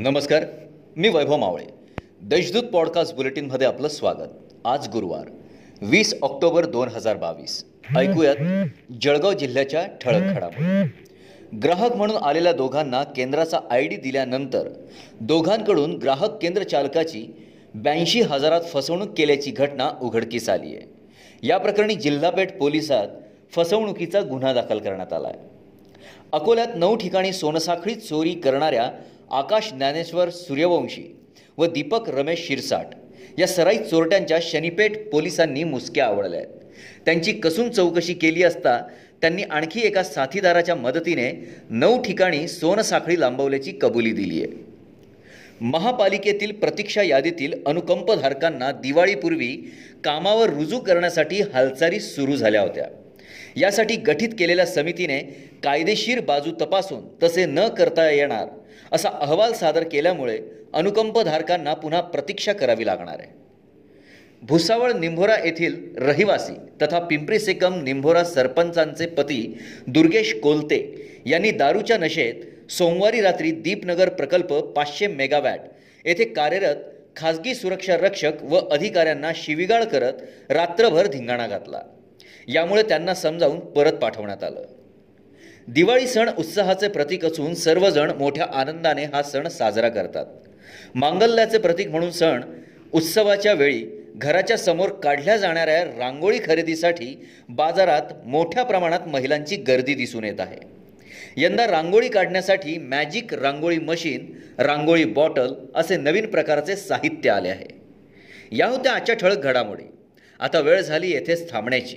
नमस्कार मी वैभव मावळे. देशदूत पॉडकास्ट बुलेटिनमध्ये आपलं स्वागत. आज गुरुवार वीस ऑक्टोबर दोन हजार बावीस. ऐकूयात जळगाव जिल्ह्याच्या ठळक घडामोडी. ग्राहक म्हणून आलेल्या दोघांना केंद्राचा आय डी दिल्यानंतर दोघांकडून ग्राहक केंद्र चालकाची ब्याऐंशी हजारात फसवणूक केल्याची घटना उघडकीस आली आहे या प्रकरणी जिल्हापेठ पोलिसात फसवणुकीचा गुन्हा दाखल करण्यात आला आहे अकोल्यात नऊ ठिकाणी सोनसाखळी चोरी करणाऱ्या आकाश ज्ञानेश्वर सूर्यवंशी व दीपक रमेश शिरसाट या सराई चोरट्यांच्या शनीपेठ पोलिसांनी मुसक्या आवडल्या आहेत. त्यांची कसून चौकशी केली असता त्यांनी आणखी एका साथीदाराच्या मदतीने नऊ ठिकाणी सोनसाखळी लांबवल्याची कबुली दिली आहे. महापालिकेतील प्रतीक्षा यादीतील अनुकंपधारकांना दिवाळीपूर्वी कामावर रुजू करण्यासाठी हालचाली सुरू झाल्या होत्या. यासाठी गठीत केलेल्या समितीने कायदेशीर बाजू तपासून तसे न करता येणार असा अहवाल सादर केल्यामुळे अनुकंपधारकांना पुन्हा प्रतीक्षा करावी लागणार आहे. भुसावळ निंभोरा येथील रहिवासी तथा पिंपरी सेकम निंभोरा सरपंचांचे पती दुर्गेश कोलते यांनी दारूच्या नशेत सोमवारी रात्री दीपनगर प्रकल्प पाचशे मेगावॅट येथे कार्यरत खासगी सुरक्षा रक्षक व अधिकाऱ्यांना शिविगाळ करत रात्रभर धिंगाणा घातला. यामुळे त्यांना समजावून परत पाठवण्यात आलं. दिवाळी सण उत्साहाचे प्रतीक असून सर्वजण मोठ्या आनंदाने हा सण साजरा करतात. मांगल्याचे प्रतीक म्हणून सण उत्सवाच्या वेळी घराच्या समोर काढल्या जाणाऱ्या रांगोळी खरेदीसाठी बाजारात मोठ्या प्रमाणात महिलांची गर्दी दिसून येत आहे. यंदा रांगोळी काढण्यासाठी magic rangoli machine rangoli bottle असे नवीन प्रकारचे साहित्य आले आहे. या होत्या आजच्या ठळक घडामोडी. आता वेळ झाली येथेच थांबण्याची.